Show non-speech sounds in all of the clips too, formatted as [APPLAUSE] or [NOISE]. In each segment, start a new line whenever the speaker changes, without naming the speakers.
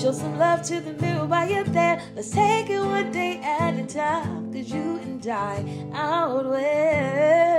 Show some love to the mirror while you're there. Let's take it one day at a time. Cause you and I outweigh.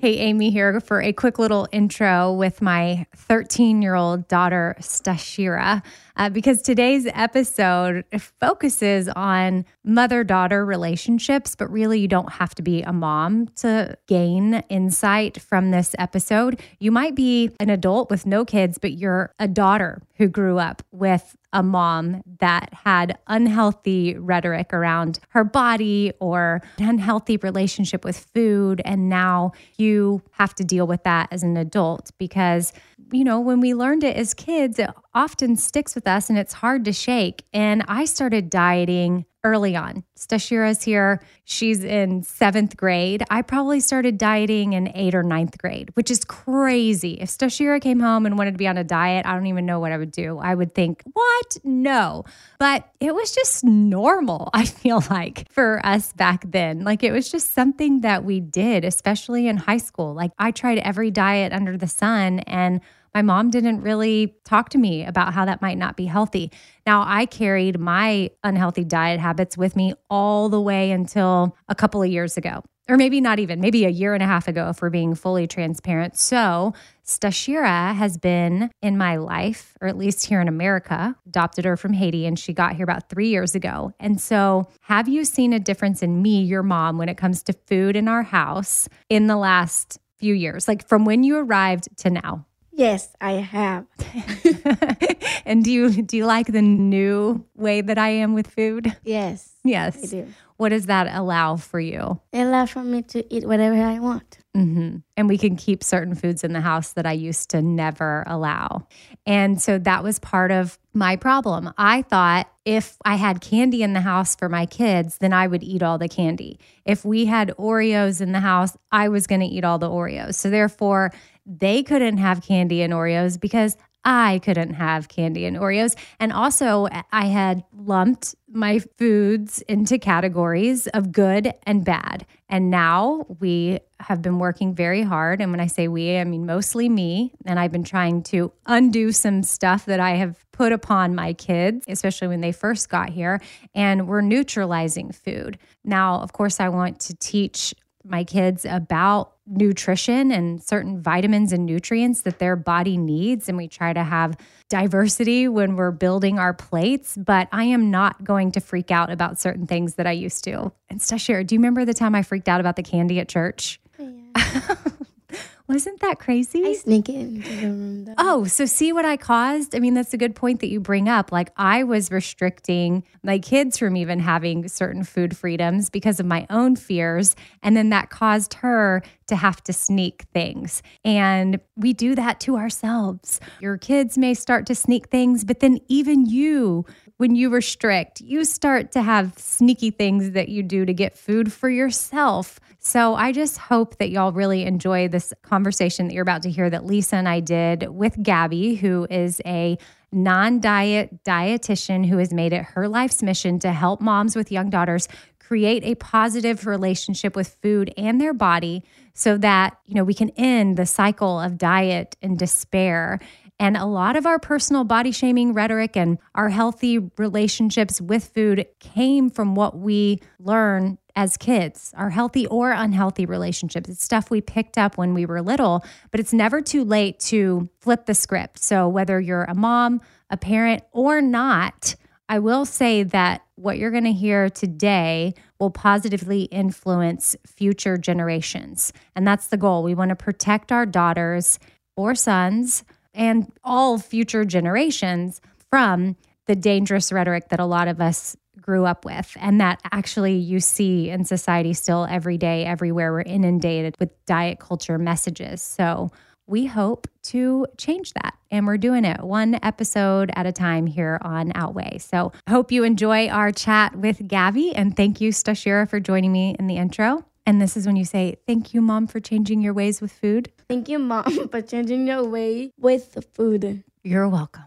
Hey, Amy here for a quick little intro with my 13 year old daughter, Stashira, uh, because today's episode focuses on mother daughter relationships, but really you don't have to be a mom to gain insight from this episode. You might be an adult with no kids, but you're a daughter who grew up with a mom that had unhealthy rhetoric around her body or an unhealthy relationship with food. And now you have to deal with that as an adult because, you know, when we learned it as kids, it often sticks with us and it's hard to shake. And I started dieting early on. Stashira's here. She's in seventh grade. I probably started dieting in eighth or ninth grade, which is crazy. If Stashira came home and wanted to be on a diet, I don't even know what I would do. I would think, what? No. But it was just normal, [LAUGHS] I feel like, for us back then. Like it was just something that we did, especially in high school. Like I tried every diet under the sun and my mom didn't really talk to me about how that might not be healthy. Now, I carried my unhealthy diet habits with me all the way until a couple of years ago, or maybe not even, maybe a year and a half ago, if we're being fully transparent. So, Stashira has been in my life, or at least here in America, adopted her from Haiti, and she got here about three years ago. And so, have you seen a difference in me, your mom, when it comes to food in our house in the last few years, like from when you arrived to now?
Yes, I have. [LAUGHS]
and do you do you like the new way that I am with food?
Yes,
Yes.
I do.
What does that allow for you?
It allows for me to eat whatever I want.
hmm And we can keep certain foods in the house that I used to never allow. And so that was part of my problem. I thought if I had candy in the house for my kids, then I would eat all the candy. If we had Oreos in the house, I was going to eat all the Oreos. So therefore, they couldn't have candy and Oreos because I couldn't have candy and Oreos. And also, I had lumped my foods into categories of good and bad. And now we have been working very hard. And when I say we, I mean mostly me. And I've been trying to undo some stuff that I have put upon my kids, especially when they first got here. And we're neutralizing food. Now, of course, I want to teach my kids about nutrition and certain vitamins and nutrients that their body needs. And we try to have diversity when we're building our plates. But I am not going to freak out about certain things that I used to. And Stashira, do you remember the time I freaked out about the candy at church? Yeah. [LAUGHS] Wasn't that crazy?
I sneak into the room. Though.
Oh, so see what I caused? I mean, that's a good point that you bring up. Like, I was restricting my kids from even having certain food freedoms because of my own fears. And then that caused her to have to sneak things. And we do that to ourselves. Your kids may start to sneak things, but then even you, when you restrict, you start to have sneaky things that you do to get food for yourself. So I just hope that y'all really enjoy this conversation that you're about to hear that Lisa and I did with Gabby, who is a non diet dietitian who has made it her life's mission to help moms with young daughters create a positive relationship with food and their body so that you know we can end the cycle of diet and despair and a lot of our personal body shaming rhetoric and our healthy relationships with food came from what we learn as kids, our healthy or unhealthy relationships. It's stuff we picked up when we were little, but it's never too late to flip the script. So, whether you're a mom, a parent, or not, I will say that what you're going to hear today will positively influence future generations. And that's the goal. We want to protect our daughters or sons and all future generations from the dangerous rhetoric that a lot of us grew up with and that actually you see in society still every day everywhere. We're inundated with diet culture messages. So we hope to change that and we're doing it one episode at a time here on Outweigh. So hope you enjoy our chat with gabby and thank you stashira for joining me in the intro and this is when you say, Thank you, mom, for changing your ways with food.
Thank you, mom, [LAUGHS] for changing your way with food.
You're welcome.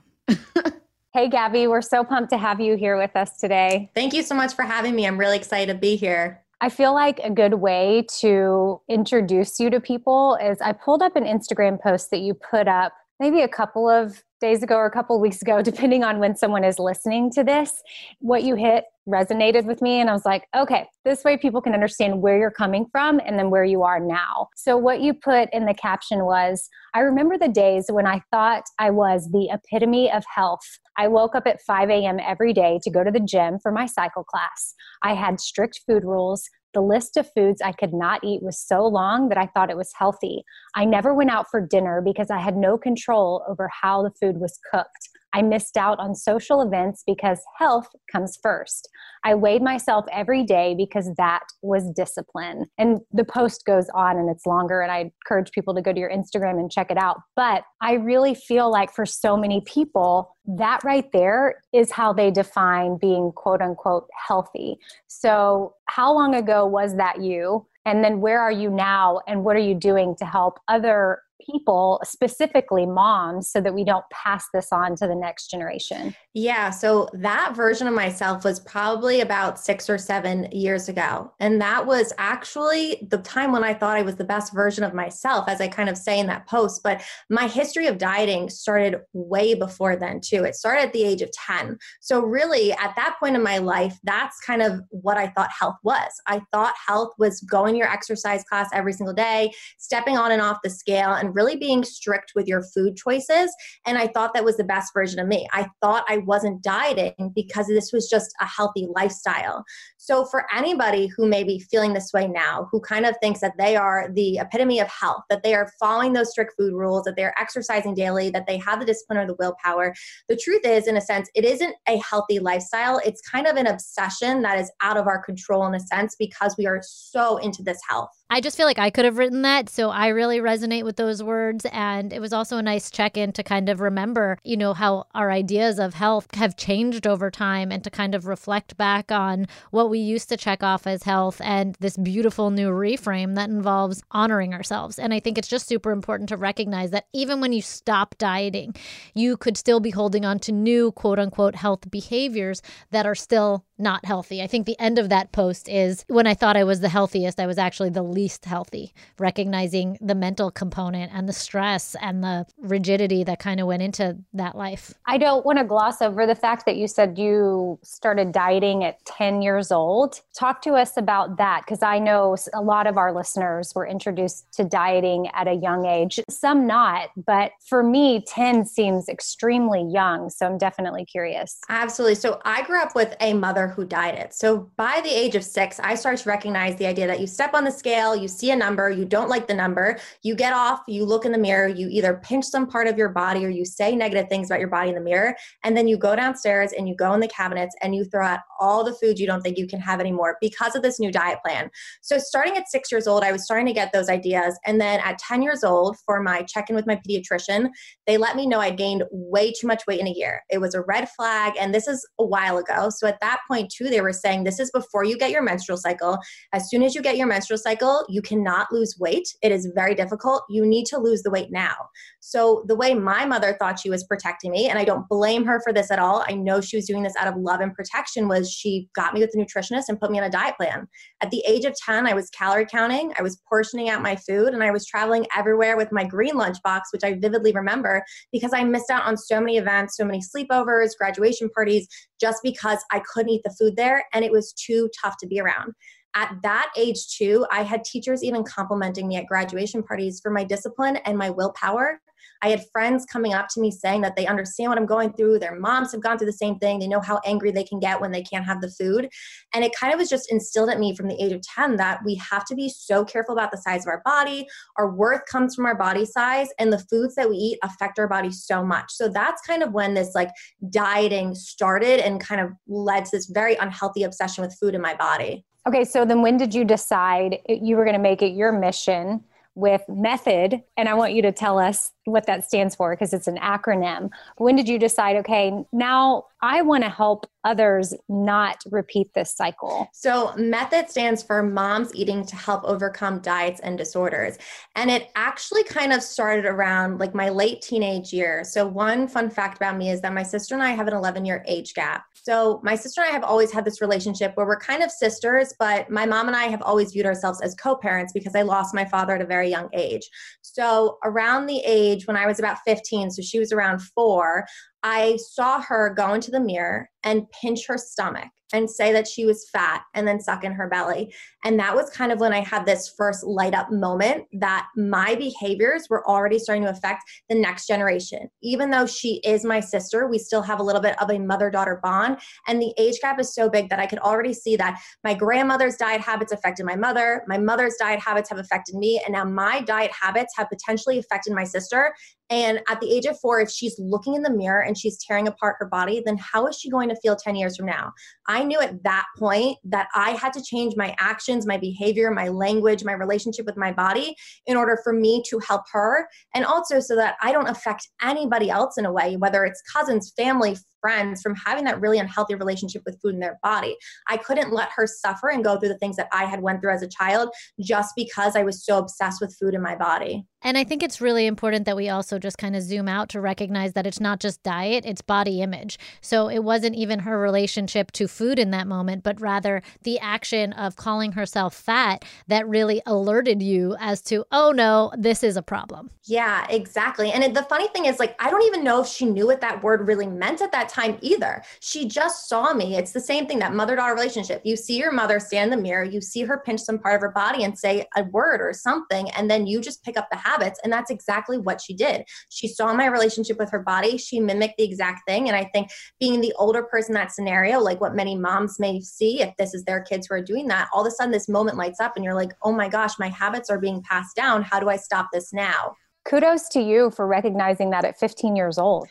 [LAUGHS] hey, Gabby, we're so pumped to have you here with us today.
Thank you so much for having me. I'm really excited to be here.
I feel like a good way to introduce you to people is I pulled up an Instagram post that you put up maybe a couple of days ago or a couple weeks ago, [LAUGHS] depending on when someone is listening to this. What you hit resonated with me. And I was like, okay, this way people can understand where you're coming from and then where you are now. So, what you put in the caption was I remember the days when I thought I was the epitome of health. I woke up at 5 a.m. every day to go to the gym for my cycle class. I had strict food rules. The list of foods I could not eat was so long that I thought it was healthy. I never went out for dinner because I had no control over how the food was cooked. I missed out on social events because health comes first. I weighed myself every day because that was discipline. And the post goes on and it's longer, and I encourage people to go to your Instagram and check it out. But I really feel like for so many people, that right there is how they define being quote unquote healthy. So, how long ago was that you? And then where are you now? And what are you doing to help other people, specifically moms, so that we don't pass this on to the next generation?
Yeah. So that version of myself was probably about six or seven years ago. And that was actually the time when I thought I was the best version of myself, as I kind of say in that post. But my history of dieting started way before then, too. It started at the age of 10. So, really, at that point in my life, that's kind of what I thought health was. I thought health was going your exercise class every single day, stepping on and off the scale, and really being strict with your food choices. And I thought that was the best version of me. I thought I wasn't dieting because this was just a healthy lifestyle. So, for anybody who may be feeling this way now, who kind of thinks that they are the epitome of health, that they are following those strict food rules, that they're exercising daily, that they have the discipline or the willpower, the truth is, in a sense, it isn't a healthy lifestyle. It's kind of an obsession that is out of our control in a sense because we are so into this health.
I just feel like I could have written that. So I really resonate with those those words. And it was also a nice check in to kind of remember, you know, how our ideas of health have changed over time and to kind of reflect back on what we used to check off as health and this beautiful new reframe that involves honoring ourselves. And I think it's just super important to recognize that even when you stop dieting, you could still be holding on to new quote unquote health behaviors that are still not healthy. I think the end of that post is when I thought I was the healthiest, I was actually the least healthy, recognizing the mental component and the stress and the rigidity that kind of went into that life.
I don't want to gloss over the fact that you said you started dieting at 10 years old. Talk to us about that because I know a lot of our listeners were introduced to dieting at a young age, some not, but for me, 10 seems extremely young. So I'm definitely curious.
Absolutely. So I grew up with a mother who dieted. So by the age of six, I started to recognize the idea that you step on the scale, you see a number, you don't like the number, you get off, you look in the mirror, you either pinch some part of your body or you say negative things about your body in the mirror. And then you go downstairs and you go in the cabinets and you throw out all the food you don't think you can have anymore because of this new diet plan. So starting at six years old, I was starting to get those ideas. And then at 10 years old, for my check in with my pediatrician, they let me know I gained way too much weight in a year. It was a red flag. And this is a while ago. So at that point, too, they were saying this is before you get your menstrual cycle. As soon as you get your menstrual cycle, you cannot lose weight. It is very difficult. You need to lose the weight now. So the way my mother thought she was protecting me, and I don't blame her for this at all. I know she was doing this out of love and protection was she got me with a nutritionist and put me on a diet plan. At the age of 10, I was calorie counting, I was portioning out my food, and I was traveling everywhere with my green lunchbox, which I vividly remember because I missed out on so many events, so many sleepovers, graduation parties, just because I couldn't eat the food there and it was too tough to be around at that age too i had teachers even complimenting me at graduation parties for my discipline and my willpower I had friends coming up to me saying that they understand what I'm going through. Their moms have gone through the same thing. They know how angry they can get when they can't have the food. And it kind of was just instilled at me from the age of 10 that we have to be so careful about the size of our body. Our worth comes from our body size, and the foods that we eat affect our body so much. So that's kind of when this like dieting started and kind of led to this very unhealthy obsession with food in my body.
Okay, so then when did you decide you were going to make it your mission with method? And i want you to tell us what that stands for because it's an acronym. When did you decide okay now i want to help others not repeat this cycle?
So method stands for moms eating to help overcome diets and disorders. And it actually kind of started around like my late teenage years so one fun fact about me is that my sister and i have an 11 year age gap. So my sister and i have always had this relationship where we're kind of sisters but my mom and i have always viewed ourselves as co-parents because i lost my father at a very young age. So around the age when i was about 15 so she was around four I saw her go into the mirror and pinch her stomach and say that she was fat and then suck in her belly. And that was kind of when I had this first light up moment that my behaviors were already starting to affect the next generation. Even though she is my sister, we still have a little bit of a mother daughter bond. And the age gap is so big that I could already see that my grandmother's diet habits affected my mother, my mother's diet habits have affected me, and now my diet habits have potentially affected my sister. And at the age of four, if she's looking in the mirror and she's tearing apart her body, then how is she going to feel 10 years from now? I knew at that point that I had to change my actions, my behavior, my language, my relationship with my body in order for me to help her. And also so that I don't affect anybody else in a way, whether it's cousins, family, friends from having that really unhealthy relationship with food in their body. I couldn't let her suffer and go through the things that I had went through as a child just because I was so obsessed with food in my body.
And I think it's really important that we also just kind of zoom out to recognize that it's not just diet, it's body image. So it wasn't even her relationship to food in that moment, but rather the action of calling herself fat that really alerted you as to, oh no, this is a problem.
Yeah, exactly. And the funny thing is, like, I don't even know if she knew what that word really meant at that time either. She just saw me. It's the same thing that mother daughter relationship. You see your mother stand in the mirror, you see her pinch some part of her body and say a word or something, and then you just pick up the habits. And that's exactly what she did. She saw my relationship with her body, she mimicked the exact thing. And I think being the older person in that scenario, like what many moms may see if this is their kids who are doing that, all of a sudden this moment lights up and you're like, oh my gosh, my habits are being passed down. How do I stop this now?
Kudos to you for recognizing that at 15 years old.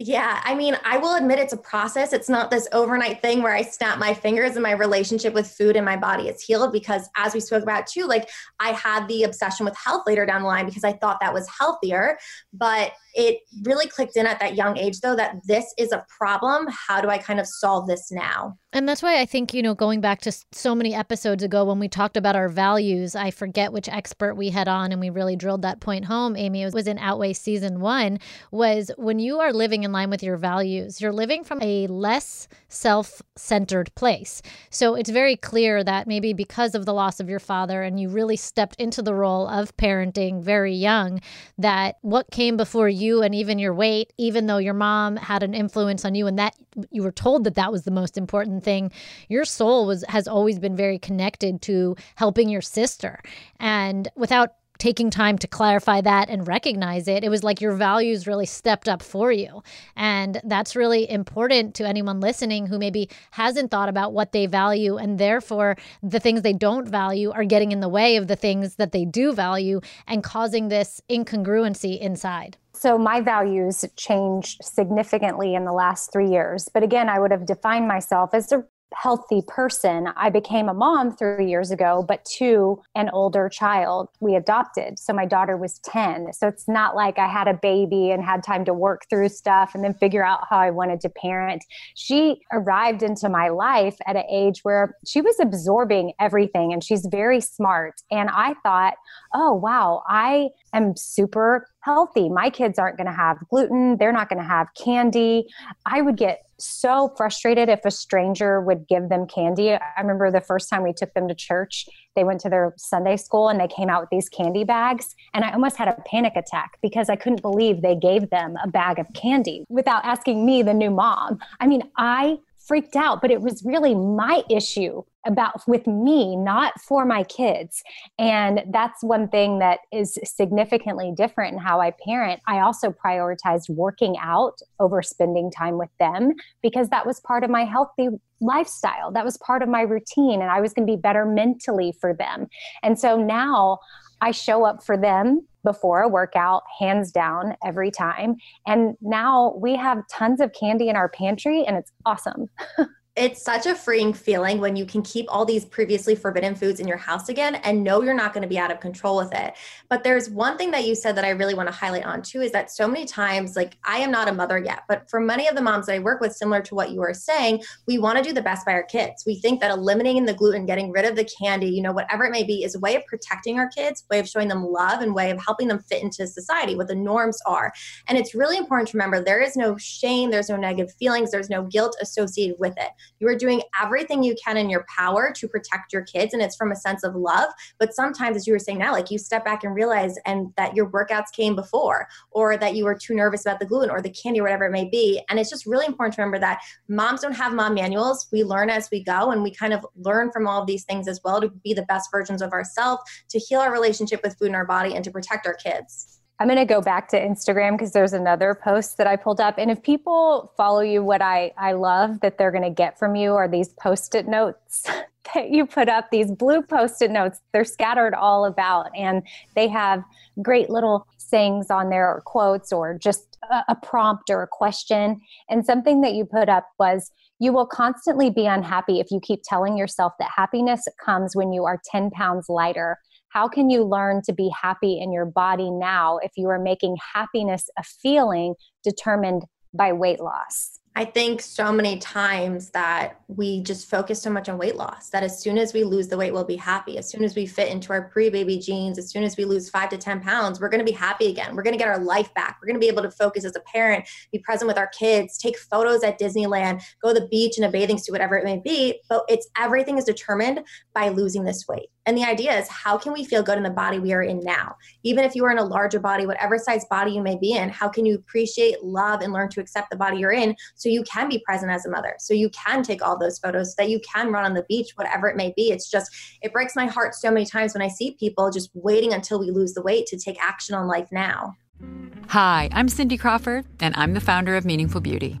Yeah, I mean, I will admit it's a process. It's not this overnight thing where I snap my fingers and my relationship with food and my body is healed because as we spoke about too, like I had the obsession with health later down the line because I thought that was healthier, but it really clicked in at that young age though that this is a problem. How do I kind of solve this now?
And that's why I think, you know, going back to so many episodes ago when we talked about our values, I forget which expert we had on and we really drilled that point home, Amy, was in Outweigh season one, was when you are living in line with your values, you're living from a less self centered place. So it's very clear that maybe because of the loss of your father and you really stepped into the role of parenting very young, that what came before you and even your weight, even though your mom had an influence on you and that you were told that that was the most important thing your soul was has always been very connected to helping your sister and without taking time to clarify that and recognize it, it was like your values really stepped up for you. And that's really important to anyone listening who maybe hasn't thought about what they value. And therefore, the things they don't value are getting in the way of the things that they do value and causing this incongruency inside.
So my values changed significantly in the last three years. But again, I would have defined myself as a healthy person. I became a mom three years ago, but to an older child we adopted. So my daughter was 10. So it's not like I had a baby and had time to work through stuff and then figure out how I wanted to parent. She arrived into my life at an age where she was absorbing everything and she's very smart. And I thought, oh, wow, I am super healthy. My kids aren't going to have gluten. They're not going to have candy. I would get so frustrated if a stranger would give them candy. I remember the first time we took them to church, they went to their Sunday school and they came out with these candy bags. And I almost had a panic attack because I couldn't believe they gave them a bag of candy without asking me, the new mom. I mean, I freaked out, but it was really my issue about with me, not for my kids. And that's one thing that is significantly different in how I parent. I also prioritized working out over spending time with them because that was part of my healthy lifestyle. That was part of my routine, and I was going to be better mentally for them. And so now I show up for them before a workout, hands down, every time. And now we have tons of candy in our pantry, and it's awesome. [LAUGHS]
it's such a freeing feeling when you can keep all these previously forbidden foods in your house again and know you're not going to be out of control with it. But there's one thing that you said that I really want to highlight on too is that so many times, like I am not a mother yet, but for many of the moms that I work with, similar to what you were saying, we want to do the best by our kids. We think that eliminating the gluten, getting rid of the candy, you know, whatever it may be, is a way of protecting our kids, way of showing them love, and way of helping them fit into society, what the norms are. And it's really important to remember there is no shame, there's no negative feelings, there's no guilt associated with it you are doing everything you can in your power to protect your kids, and it's from a sense of love. But sometimes, as you were saying now, like you step back and realize and that your workouts came before, or that you were too nervous about the gluten or the candy or whatever it may be. And it's just really important to remember that moms don't have mom manuals. We learn as we go, and we kind of learn from all of these things as well to be the best versions of ourselves, to heal our relationship with food in our body, and to protect our kids.
I'm going to go back to Instagram because there's another post that I pulled up. And if people follow you, what I, I love that they're going to get from you are these post it notes [LAUGHS] that you put up, these blue post it notes. They're scattered all about and they have great little sayings on there or quotes or just a, a prompt or a question. And something that you put up was, you will constantly be unhappy if you keep telling yourself that happiness comes when you are 10 pounds lighter how can you learn to be happy in your body now if you are making happiness a feeling determined by weight loss?
I think so many times that we just focus so much on weight loss that as soon as we lose the weight, we'll be happy. As soon as we fit into our pre baby jeans, as soon as we lose five to 10 pounds, we're going to be happy again. We're going to get our life back. We're going to be able to focus as a parent, be present with our kids, take photos at Disneyland, go to the beach in a bathing suit, whatever it may be. But it's everything is determined by losing this weight. And the idea is how can we feel good in the body we are in now? Even if you are in a larger body, whatever size body you may be in, how can you appreciate, love, and learn to accept the body you're in so you can be present as a mother, so you can take all those photos, so that you can run on the beach, whatever it may be. It's just, it breaks my heart so many times when I see people just waiting until we lose the weight to take action on life now.
Hi, I'm Cindy Crawford, and I'm the founder of Meaningful Beauty.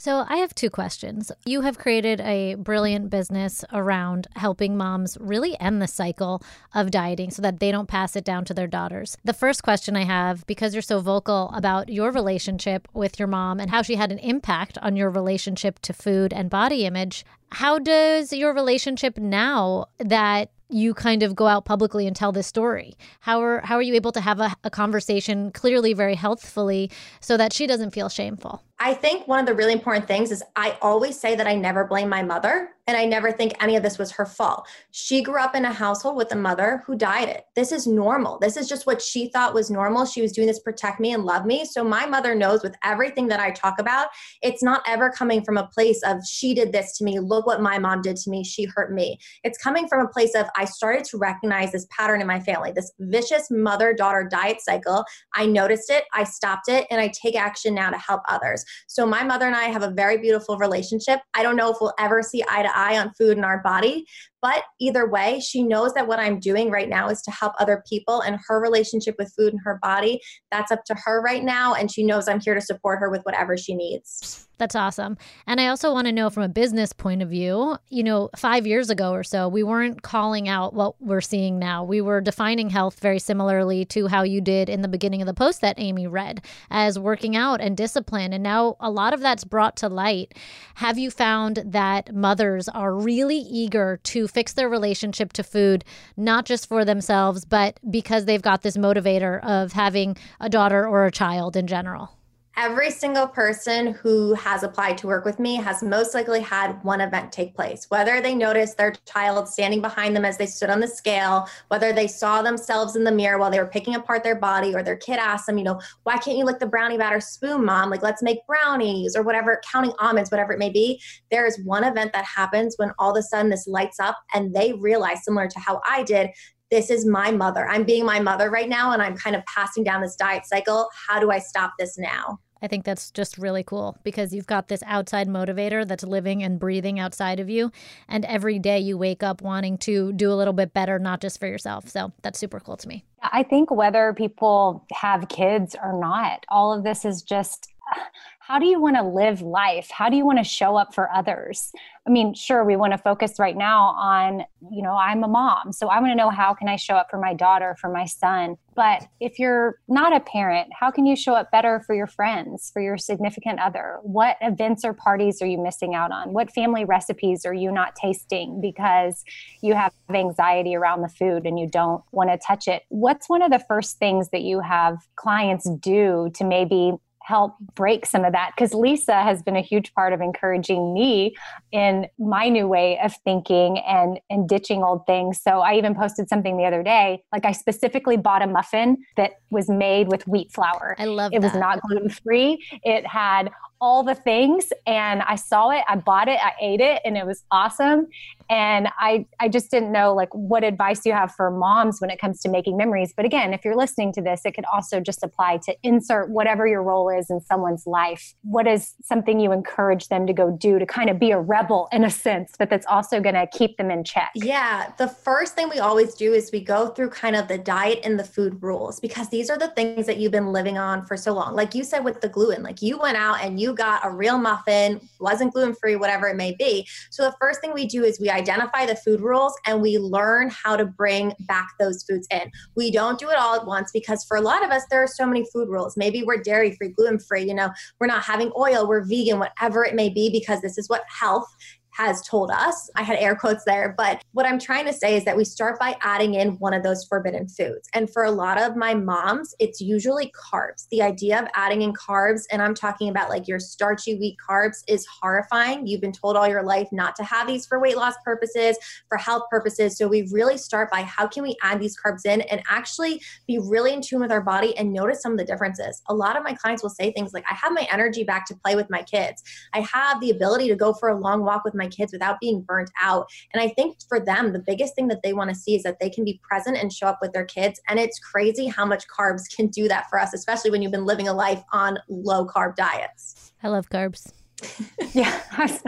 So, I have two questions. You have created a brilliant business around helping moms really end the cycle of dieting so that they don't pass it down to their daughters. The first question I have, because you're so vocal about your relationship with your mom and how she had an impact on your relationship to food and body image, how does your relationship now that you kind of go out publicly and tell this story? How are how are you able to have a, a conversation clearly very healthfully so that she doesn't feel shameful?
I think one of the really important things is I always say that I never blame my mother and I never think any of this was her fault. She grew up in a household with a mother who dieted. This is normal. This is just what she thought was normal. She was doing this protect me and love me. So my mother knows with everything that I talk about, it's not ever coming from a place of she did this to me. Look what my mom did to me. She hurt me. It's coming from a place of I started to recognize this pattern in my family, this vicious mother daughter diet cycle. I noticed it, I stopped it, and I take action now to help others. So my mother and I have a very beautiful relationship. I don't know if we'll ever see eye to eye on food in our body, but either way, she knows that what I'm doing right now is to help other people and her relationship with food and her body. That's up to her right now. And she knows I'm here to support her with whatever she needs.
That's awesome. And I also want to know from a business point of view, you know, five years ago or so, we weren't calling out what we're seeing now. We were defining health very similarly to how you did in the beginning of the post that Amy read as working out and discipline. And now a lot of that's brought to light. Have you found that mothers are really eager to fix their relationship to food, not just for themselves, but because they've got this motivator of having a daughter or a child in general?
Every single person who has applied to work with me has most likely had one event take place. Whether they noticed their child standing behind them as they stood on the scale, whether they saw themselves in the mirror while they were picking apart their body, or their kid asked them, you know, why can't you lick the brownie batter spoon, mom? Like, let's make brownies or whatever, counting almonds, whatever it may be. There is one event that happens when all of a sudden this lights up and they realize, similar to how I did, this is my mother. I'm being my mother right now, and I'm kind of passing down this diet cycle. How do I stop this now?
I think that's just really cool because you've got this outside motivator that's living and breathing outside of you. And every day you wake up wanting to do a little bit better, not just for yourself. So that's super cool to me.
I think whether people have kids or not, all of this is just how do you want to live life? How do you want to show up for others? I mean, sure, we want to focus right now on, you know, I'm a mom. So I want to know how can I show up for my daughter, for my son. But if you're not a parent, how can you show up better for your friends, for your significant other? What events or parties are you missing out on? What family recipes are you not tasting because you have anxiety around the food and you don't want to touch it? What's one of the first things that you have clients do to maybe help break some of that because Lisa has been a huge part of encouraging me in my new way of thinking and and ditching old things. So I even posted something the other day like I specifically bought a muffin that was made with wheat flour.
I love
it
that.
was not gluten free. It had all the things and I saw it, I bought it, I ate it and it was awesome. And I I just didn't know like what advice you have for moms when it comes to making memories. But again, if you're listening to this, it could also just apply to insert whatever your role is in someone's life. What is something you encourage them to go do to kind of be a rebel in a sense, but that's also going to keep them in check?
Yeah, the first thing we always do is we go through kind of the diet and the food rules because these are the things that you've been living on for so long. Like you said with the gluten, like you went out and you got a real muffin, wasn't gluten free, whatever it may be. So the first thing we do is we identify the food rules and we learn how to bring back those foods in. We don't do it all at once because for a lot of us, there are so many food rules. Maybe we're dairy free, gluten free, you know, we're not having oil, we're vegan, whatever it may be, because this is what health has told us. I had air quotes there, but what I'm trying to say is that we start by adding in one of those forbidden foods. And for a lot of my moms, it's usually carbs. The idea of adding in carbs, and I'm talking about like your starchy wheat carbs, is horrifying. You've been told all your life not to have these for weight loss purposes, for health purposes. So we really start by how can we add these carbs in and actually be really in tune with our body and notice some of the differences. A lot of my clients will say things like, I have my energy back to play with my kids. I have the ability to go for a long walk with my kids without being burnt out. And I think for them, the biggest thing that they want to see is that they can be present and show up with their kids. And it's crazy how much carbs can do that for us, especially when you've been living a life on low carb diets.
I love carbs. [LAUGHS]
yeah. I was,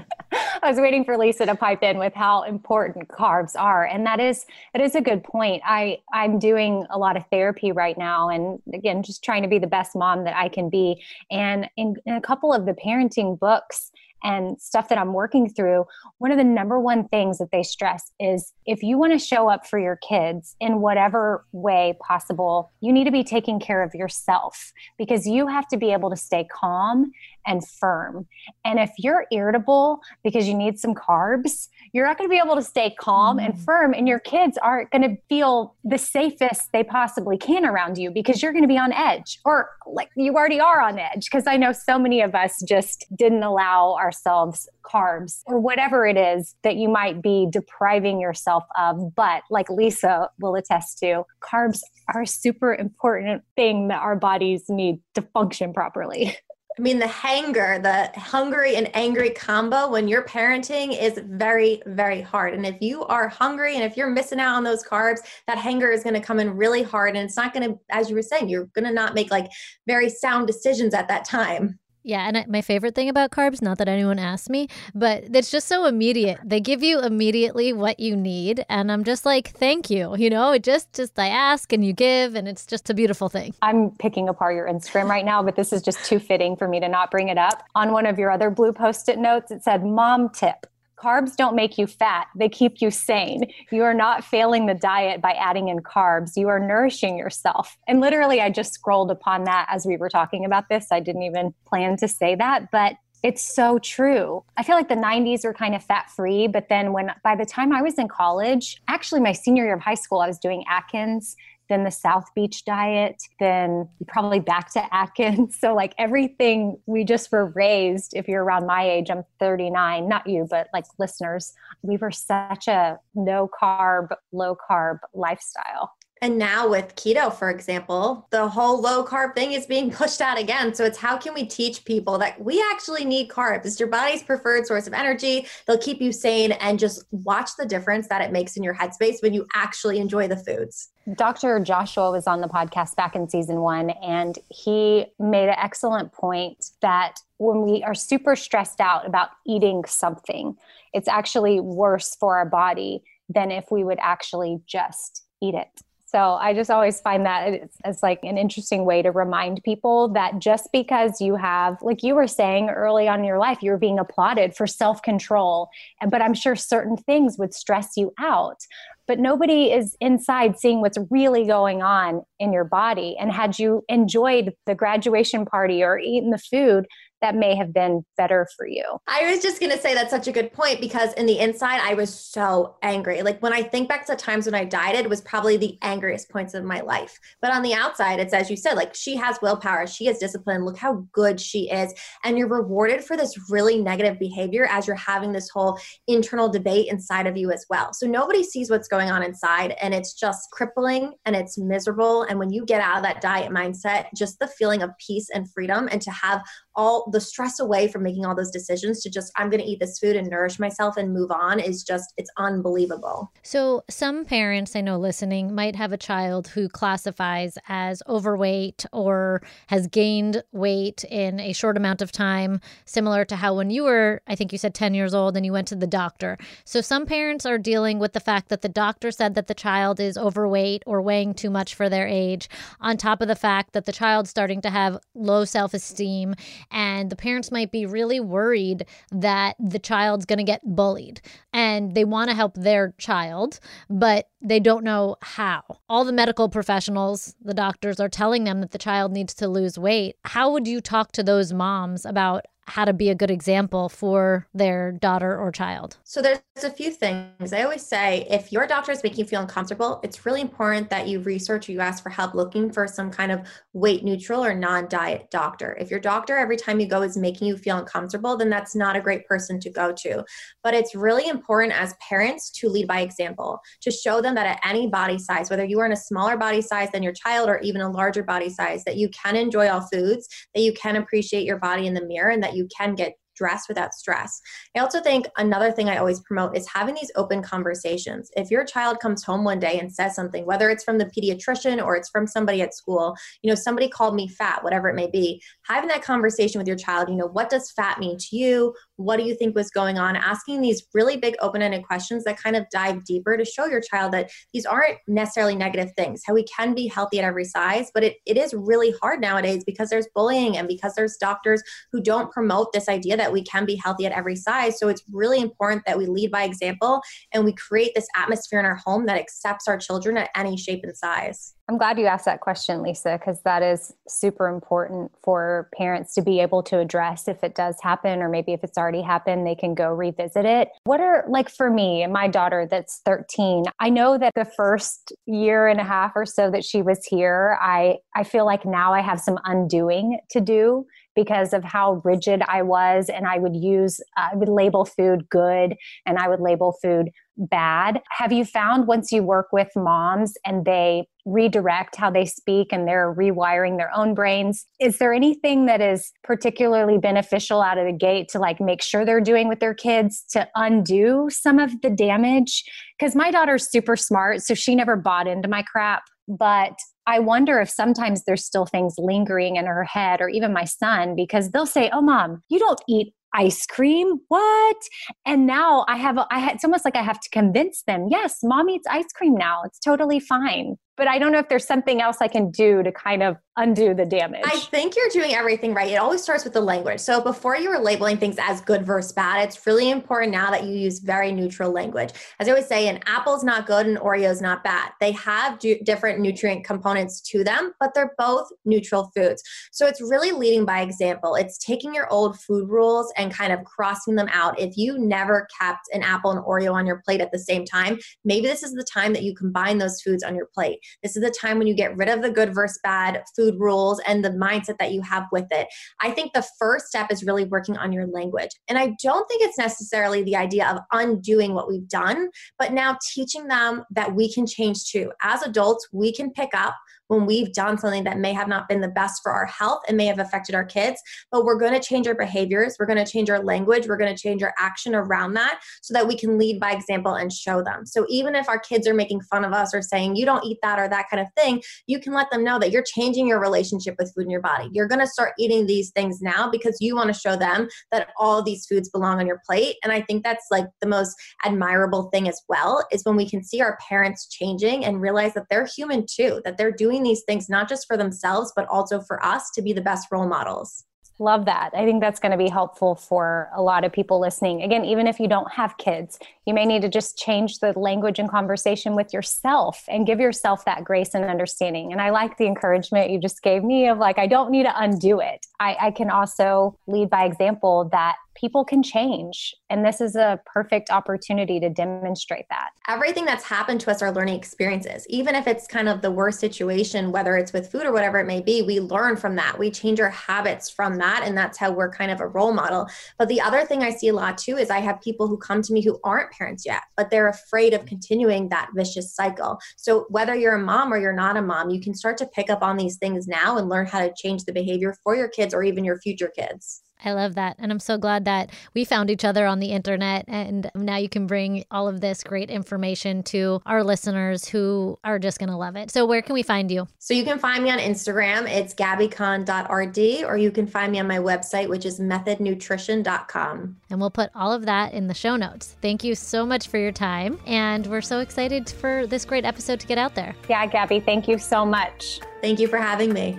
I was waiting for Lisa to pipe in with how important carbs are. And that is that is a good point. I, I'm doing a lot of therapy right now and again just trying to be the best mom that I can be. And in, in a couple of the parenting books, and stuff that I'm working through, one of the number one things that they stress is if you want to show up for your kids in whatever way possible, you need to be taking care of yourself because you have to be able to stay calm and firm. And if you're irritable because you need some carbs, you're not going to be able to stay calm mm. and firm, and your kids aren't going to feel the safest they possibly can around you because you're going to be on edge, or like you already are on edge. Because I know so many of us just didn't allow ourselves carbs or whatever it is that you might be depriving yourself of. Um, but like Lisa will attest to, carbs are a super important thing that our bodies need to function properly.
I mean, the hanger, the hungry and angry combo when you're parenting is very, very hard. And if you are hungry and if you're missing out on those carbs, that hanger is going to come in really hard. And it's not going to, as you were saying, you're going to not make like very sound decisions at that time.
Yeah, and my favorite thing about carbs, not that anyone asked me, but it's just so immediate. They give you immediately what you need, and I'm just like, thank you. You know, it just just I ask and you give, and it's just a beautiful thing.
I'm picking apart your Instagram right now, but this is just too fitting for me to not bring it up. On one of your other blue post-it notes, it said "mom tip." Carbs don't make you fat, they keep you sane. You are not failing the diet by adding in carbs. You are nourishing yourself. And literally, I just scrolled upon that as we were talking about this. I didn't even plan to say that, but it's so true. I feel like the 90s were kind of fat free, but then when by the time I was in college, actually my senior year of high school, I was doing Atkins then the South Beach diet, then probably back to Atkins. [LAUGHS] So, like everything we just were raised, if you're around my age, I'm 39, not you, but like listeners, we were such a no carb, low carb lifestyle.
And now with keto, for example, the whole low carb thing is being [LAUGHS] pushed out again. So it's how can we teach people that we actually need carbs? It's your body's preferred source of energy. They'll keep you sane and just watch the difference that it makes in your headspace when you actually enjoy the foods.
Dr. Joshua was on the podcast back in season one, and he made an excellent point that when we are super stressed out about eating something, it's actually worse for our body than if we would actually just eat it. So I just always find that it's, it's, like an interesting way to remind people that just because you have, like you were saying early on in your life, you were being applauded for self control. But I'm sure certain things would stress you out. But nobody is inside seeing what's really going on in your body. And had you enjoyed the graduation party or eaten the food, that may have been better for you.
I was just going to say that's such a good point because in the inside, I was so angry. Like when I think back to times when I dieted, was probably the angriest points of my life. But on the outside, it's as you said, like she has willpower, she has discipline. Look how good she is. And you're rewarded for this really negative behavior as you're having this whole internal debate inside of you as well. So nobody sees what's going on inside and it's just crippling and it's miserable. And when you get out of that diet mindset, just the feeling of peace and freedom and to have all the stress away from making all those decisions to just i'm going to eat this food and nourish myself and move on is just it's unbelievable.
So some parents i know listening might have a child who classifies as overweight or has gained weight in a short amount of time similar to how when you were i think you said 10 years old and you went to the doctor. So some parents are dealing with the fact that the doctor said that the child is overweight or weighing too much for their age on top of the fact that the child's starting to have low self-esteem and the parents might be really worried that the child's going to get bullied and they want to help their child, but they don't know how. All the medical professionals, the doctors, are telling them that the child needs to lose weight. How would you talk to those moms about how to be a good example for their daughter or child?
So there's a few things. I always say if your doctor is making you feel uncomfortable, it's really important that you research or you ask for help looking for some kind of weight neutral or non-diet doctor. If your doctor every time you go is making you feel uncomfortable, then that's not a great person to go to. But it's really important as parents to lead by example, to show them that at any body size, whether you are in a smaller body size than your child or even a larger body size, that you can enjoy all foods, that you can appreciate your body in the mirror and that you can get dressed without stress. I also think another thing I always promote is having these open conversations. If your child comes home one day and says something, whether it's from the pediatrician or it's from somebody at school, you know, somebody called me fat, whatever it may be, having that conversation with your child, you know, what does fat mean to you? What do you think was going on? Asking these really big open ended questions that kind of dive deeper to show your child that these aren't necessarily negative things, how we can be healthy at every size, but it, it is really hard nowadays because there's bullying and because there's doctors who don't promote this idea that we can be healthy at every size. So it's really important that we lead by example and we create this atmosphere in our home that accepts our children at any shape and size.
I'm glad you asked that question, Lisa, because that is super important for parents to be able to address if it does happen, or maybe if it's already happened, they can go revisit it. What are, like for me and my daughter that's 13, I know that the first year and a half or so that she was here, I, I feel like now I have some undoing to do because of how rigid I was. And I would use, uh, I would label food good and I would label food bad. Have you found once you work with moms and they redirect how they speak and they're rewiring their own brains, is there anything that is particularly beneficial out of the gate to like make sure they're doing with their kids to undo some of the damage? Because my daughter's super smart, so she never bought into my crap. But I wonder if sometimes there's still things lingering in her head, or even my son, because they'll say, Oh, mom, you don't eat ice cream? What? And now i have i it's almost like i have to convince them yes mom eats ice cream now. It's totally fine but I don't know if there's something else I can do to kind of undo the damage.
I think you're doing everything right. It always starts with the language. So before you were labeling things as good versus bad, it's really important now that you use very neutral language. As I always say, an apple's not good and Oreo's not bad. They have do- different nutrient components to them, but they're both neutral foods. So it's really leading by example. It's taking your old food rules and kind of crossing them out. If you never kept an apple and Oreo on your plate at the same time, maybe this is the time that you combine those foods on your plate This is the time when you get rid of the good versus bad food rules and the mindset that you have with it. I think the first step is really working on your language. And I don't think it's necessarily the idea of undoing what we've done, but now teaching them that we can change too. As adults, we can pick up when we've done something that may have not been the best for our health and may have affected our kids, but we're going to change our behaviors, we're going to change our language, we're going to change our action around that so that we can lead by example and show them. So even if our kids are making fun of us or saying, you don't eat that or that kind of thing, you can let them know that you're changing your relationship with food in your body. You're going to start eating these things now because you want to show them that all these foods belong on your plate. And I think that's like the most admirable thing as well is when we can see our parents changing and realize that they're human too, that they're doing these things not just for themselves, but also for us to be the best role models.
Love that. I think that's going to be helpful for a lot of people listening. Again, even if you don't have kids, you may need to just change the language and conversation with yourself and give yourself that grace and understanding. And I like the encouragement you just gave me of like, I don't need to undo it. I, I can also lead by example that people can change. And this is a perfect opportunity to demonstrate that.
Everything that's happened to us are learning experiences. Even if it's kind of the worst situation, whether it's with food or whatever it may be, we learn from that. We change our habits from that. And that's how we're kind of a role model. But the other thing I see a lot too is I have people who come to me who aren't parents yet, but they're afraid of continuing that vicious cycle. So whether you're a mom or you're not a mom, you can start to pick up on these things now and learn how to change the behavior for your kids or even your future kids.
I love that. And I'm so glad that we found each other on the internet. And now you can bring all of this great information to our listeners who are just going to love it. So, where can we find you?
So, you can find me on Instagram. It's gabbycon.rd, or you can find me on my website, which is methodnutrition.com.
And we'll put all of that in the show notes. Thank you so much for your time. And we're so excited for this great episode to get out there.
Yeah, Gabby, thank you so much.
Thank you for having me.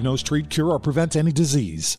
diagnose, treat, cure, or prevent any disease.